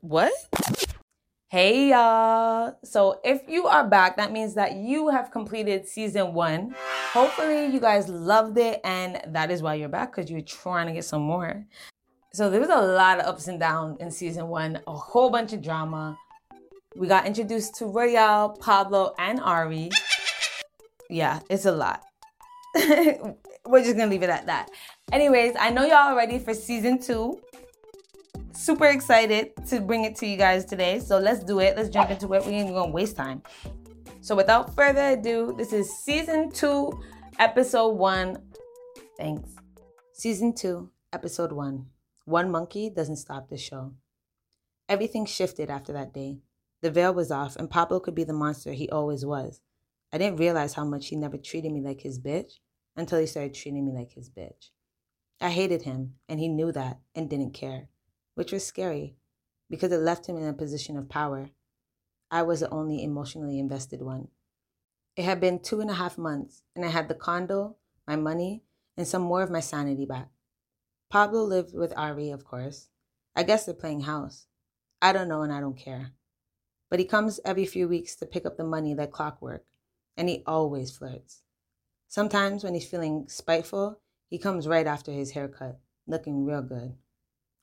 What? Hey y'all. So if you are back, that means that you have completed season one. Hopefully you guys loved it and that is why you're back because you're trying to get some more. So there was a lot of ups and downs in season one, a whole bunch of drama. We got introduced to Royaal, Pablo, and Ari. Yeah, it's a lot. We're just gonna leave it at that. Anyways, I know y'all are ready for season two. Super excited to bring it to you guys today. So let's do it. Let's jump into it. We ain't gonna waste time. So without further ado, this is season two, episode one. Thanks. Season two, episode one. One monkey doesn't stop the show. Everything shifted after that day. The veil was off, and Pablo could be the monster he always was. I didn't realize how much he never treated me like his bitch until he started treating me like his bitch. I hated him, and he knew that and didn't care, which was scary because it left him in a position of power. I was the only emotionally invested one. It had been two and a half months, and I had the condo, my money, and some more of my sanity back. Pablo lived with Ari, of course. I guess they're playing house. I don't know, and I don't care. But he comes every few weeks to pick up the money like clockwork and he always flirts. Sometimes when he's feeling spiteful, he comes right after his haircut, looking real good.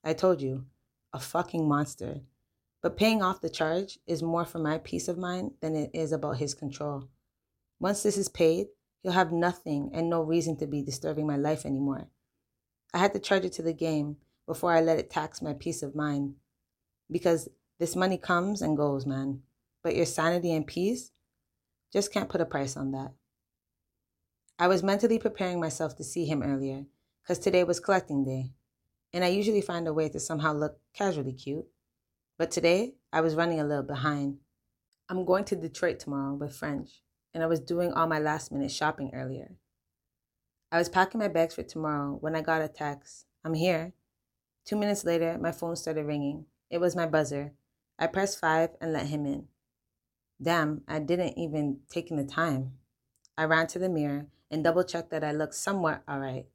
I told you, a fucking monster. But paying off the charge is more for my peace of mind than it is about his control. Once this is paid, he'll have nothing and no reason to be disturbing my life anymore. I had to charge it to the game before I let it tax my peace of mind. Because this money comes and goes, man. But your sanity and peace, just can't put a price on that. I was mentally preparing myself to see him earlier, because today was collecting day, and I usually find a way to somehow look casually cute. But today, I was running a little behind. I'm going to Detroit tomorrow with French, and I was doing all my last minute shopping earlier. I was packing my bags for tomorrow when I got a text. I'm here. Two minutes later, my phone started ringing. It was my buzzer. I pressed five and let him in. Damn, I didn't even take in the time. I ran to the mirror and double checked that I looked somewhat alright.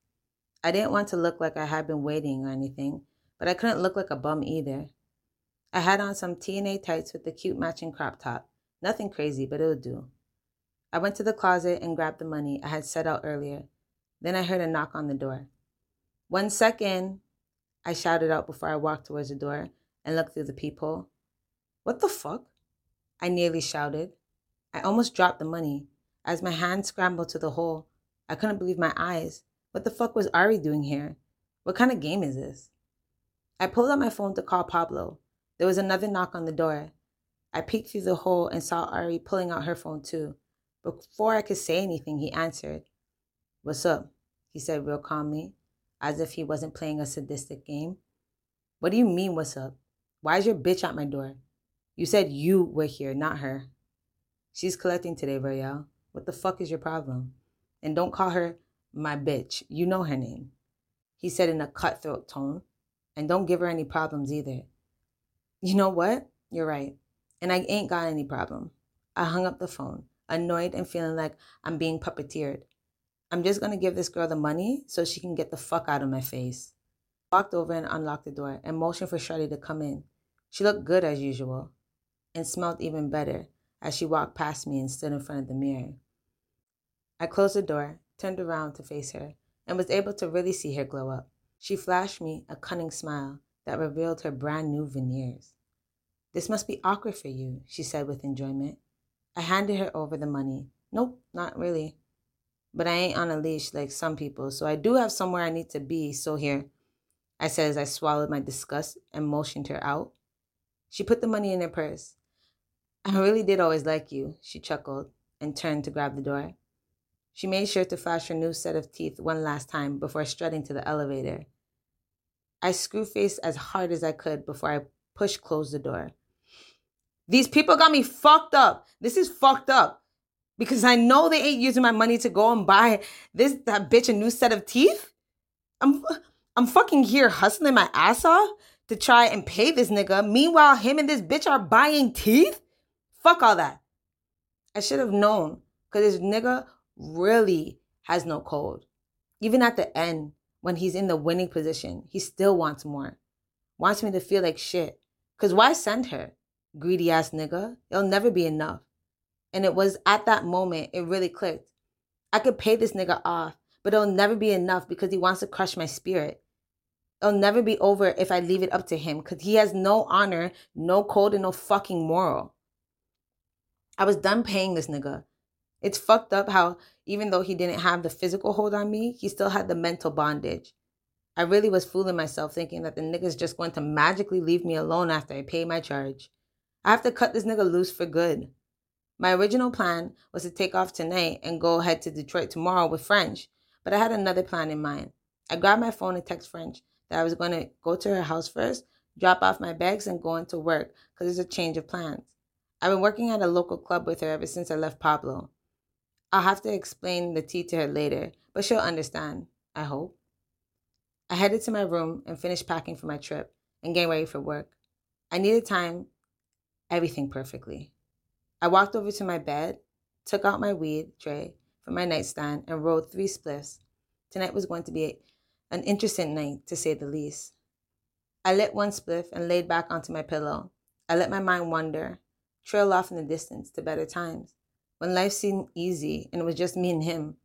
I didn't want to look like I had been waiting or anything, but I couldn't look like a bum either. I had on some TNA tights with the cute matching crop top. Nothing crazy, but it'll do. I went to the closet and grabbed the money I had set out earlier. Then I heard a knock on the door. One second, I shouted out before I walked towards the door and looked through the peephole. What the fuck? I nearly shouted. I almost dropped the money. As my hand scrambled to the hole, I couldn't believe my eyes. What the fuck was Ari doing here? What kind of game is this? I pulled out my phone to call Pablo. There was another knock on the door. I peeked through the hole and saw Ari pulling out her phone too. Before I could say anything, he answered. What's up? He said real calmly, as if he wasn't playing a sadistic game. What do you mean, what's up? Why is your bitch at my door? You said you were here, not her. She's collecting today, Royaal. What the fuck is your problem? And don't call her my bitch. You know her name. He said in a cutthroat tone. And don't give her any problems either. You know what? You're right. And I ain't got any problem. I hung up the phone, annoyed and feeling like I'm being puppeteered. I'm just gonna give this girl the money so she can get the fuck out of my face. Walked over and unlocked the door and motioned for Shirley to come in. She looked good as usual, and smelled even better as she walked past me and stood in front of the mirror. I closed the door, turned around to face her, and was able to really see her glow up. She flashed me a cunning smile that revealed her brand new veneers. This must be awkward for you, she said with enjoyment. I handed her over the money. Nope, not really. But I ain't on a leash like some people, so I do have somewhere I need to be, so here. I said as I swallowed my disgust and motioned her out. She put the money in her purse. I really did always like you, she chuckled and turned to grab the door. She made sure to flash her new set of teeth one last time before strutting to the elevator. I screw faced as hard as I could before I pushed close the door. These people got me fucked up. This is fucked up. Because I know they ain't using my money to go and buy this that bitch a new set of teeth. I'm I'm fucking here hustling my ass off to try and pay this nigga. Meanwhile, him and this bitch are buying teeth? Fuck all that. I should have known because this nigga really has no code. Even at the end, when he's in the winning position, he still wants more. wants me to feel like shit. Cause why send her? Greedy ass nigga. It'll never be enough. And it was at that moment it really clicked. I could pay this nigga off, but it'll never be enough because he wants to crush my spirit. It'll never be over if I leave it up to him because he has no honor, no code, and no fucking moral. I was done paying this nigga. It's fucked up how, even though he didn't have the physical hold on me, he still had the mental bondage. I really was fooling myself thinking that the nigga's just going to magically leave me alone after I pay my charge. I have to cut this nigga loose for good. My original plan was to take off tonight and go head to Detroit tomorrow with French, but I had another plan in mind. I grabbed my phone and text French that I was going to go to her house first, drop off my bags, and go into work because it's a change of plans. I've been working at a local club with her ever since I left Pablo. I'll have to explain the tea to her later, but she'll understand, I hope. I headed to my room and finished packing for my trip and getting ready for work. I needed time, everything perfectly. I walked over to my bed, took out my weed tray from my nightstand, and rolled three spliffs. Tonight was going to be an interesting night, to say the least. I lit one spliff and laid back onto my pillow. I let my mind wander, trail off in the distance to better times when life seemed easy and it was just me and him.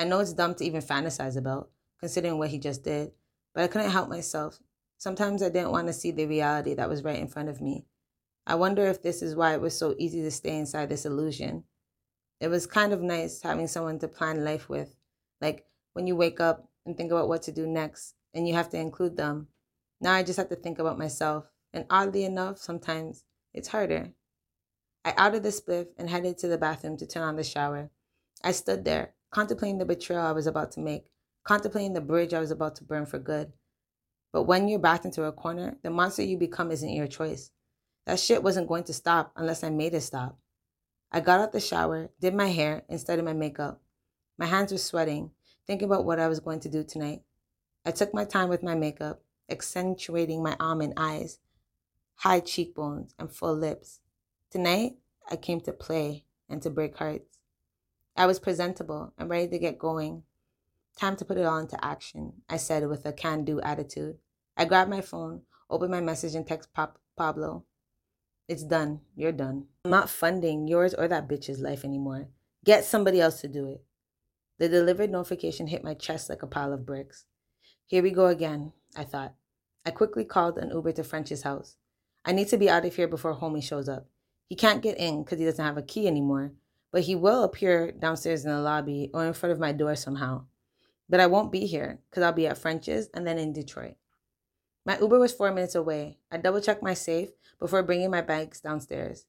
I know it's dumb to even fantasize about, considering what he just did, but I couldn't help myself. Sometimes I didn't want to see the reality that was right in front of me. I wonder if this is why it was so easy to stay inside this illusion. It was kind of nice having someone to plan life with. Like when you wake up and think about what to do next, and you have to include them. Now I just have to think about myself. And oddly enough, sometimes it's harder. I outed the spliff and headed to the bathroom to turn on the shower. I stood there, contemplating the betrayal I was about to make, contemplating the bridge I was about to burn for good. But when you're backed into a corner, the monster you become isn't your choice. That shit wasn't going to stop unless I made it stop. I got out the shower, did my hair, and started my makeup. My hands were sweating, thinking about what I was going to do tonight. I took my time with my makeup, accentuating my almond eyes, high cheekbones, and full lips. Tonight, I came to play and to break hearts. I was presentable and ready to get going. Time to put it all into action, I said with a can do attitude. I grabbed my phone, opened my message, and text Pop- Pablo. It's done. You're done. I'm not funding yours or that bitch's life anymore. Get somebody else to do it. The delivered notification hit my chest like a pile of bricks. Here we go again, I thought. I quickly called an Uber to French's house. I need to be out of here before homie shows up. He can't get in because he doesn't have a key anymore, but he will appear downstairs in the lobby or in front of my door somehow. But I won't be here because I'll be at French's and then in Detroit. My Uber was four minutes away. I double checked my safe before bringing my bags downstairs.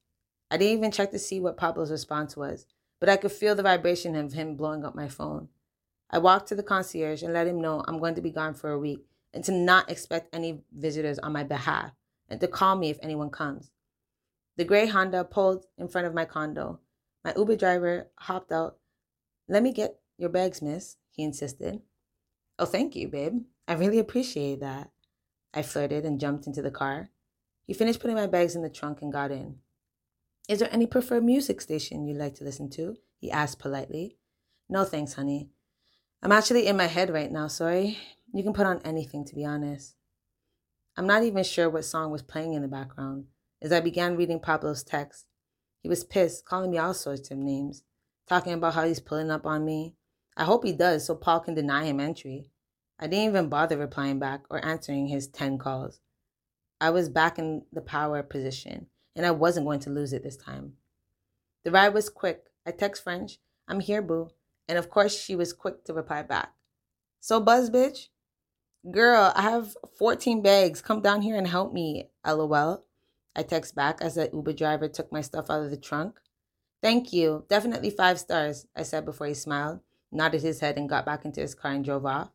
I didn't even check to see what Pablo's response was, but I could feel the vibration of him blowing up my phone. I walked to the concierge and let him know I'm going to be gone for a week and to not expect any visitors on my behalf and to call me if anyone comes. The gray Honda pulled in front of my condo. My Uber driver hopped out. Let me get your bags, miss, he insisted. Oh, thank you, babe. I really appreciate that. I flirted and jumped into the car. He finished putting my bags in the trunk and got in. Is there any preferred music station you'd like to listen to? He asked politely. No thanks, honey. I'm actually in my head right now, sorry. You can put on anything, to be honest. I'm not even sure what song was playing in the background. As I began reading Pablo's text, he was pissed, calling me all sorts of names, talking about how he's pulling up on me. I hope he does so Paul can deny him entry. I didn't even bother replying back or answering his 10 calls. I was back in the power position, and I wasn't going to lose it this time. The ride was quick. I text French, I'm here, boo. And of course, she was quick to reply back. So, buzz, bitch? Girl, I have 14 bags. Come down here and help me, lol. I text back as the Uber driver took my stuff out of the trunk. Thank you. Definitely five stars, I said before he smiled, nodded his head, and got back into his car and drove off.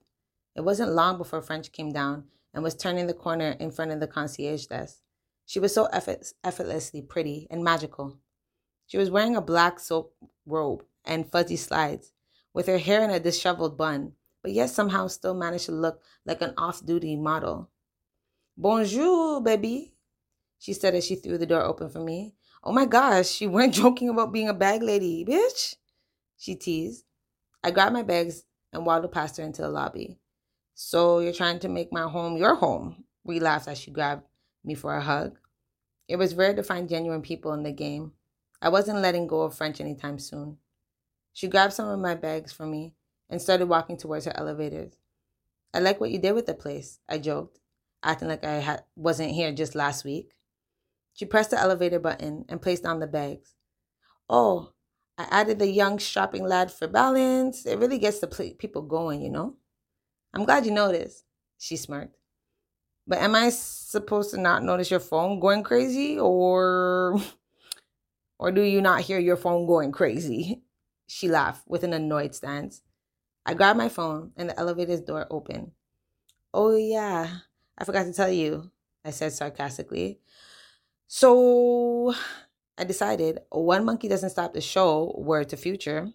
It wasn't long before French came down and was turning the corner in front of the concierge desk. She was so effort- effortlessly pretty and magical. She was wearing a black silk robe and fuzzy slides, with her hair in a disheveled bun, but yet somehow still managed to look like an off duty model. Bonjour, baby, she said as she threw the door open for me. Oh my gosh, you weren't joking about being a bag lady, bitch, she teased. I grabbed my bags and waddled past her into the lobby. So you're trying to make my home your home? We laughed as she grabbed me for a hug. It was rare to find genuine people in the game. I wasn't letting go of French anytime soon. She grabbed some of my bags for me and started walking towards her elevators. I like what you did with the place, I joked, acting like I ha- wasn't here just last week. She pressed the elevator button and placed down the bags. Oh, I added the young shopping lad for balance. It really gets the pl- people going, you know? I'm glad you noticed, she smirked. But am I supposed to not notice your phone going crazy or or do you not hear your phone going crazy? She laughed with an annoyed stance. I grabbed my phone and the elevator's door opened. Oh yeah, I forgot to tell you, I said sarcastically. So I decided one monkey doesn't stop the show, word to future.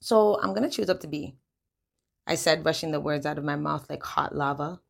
So I'm gonna choose up to B. I said, rushing the words out of my mouth like hot lava.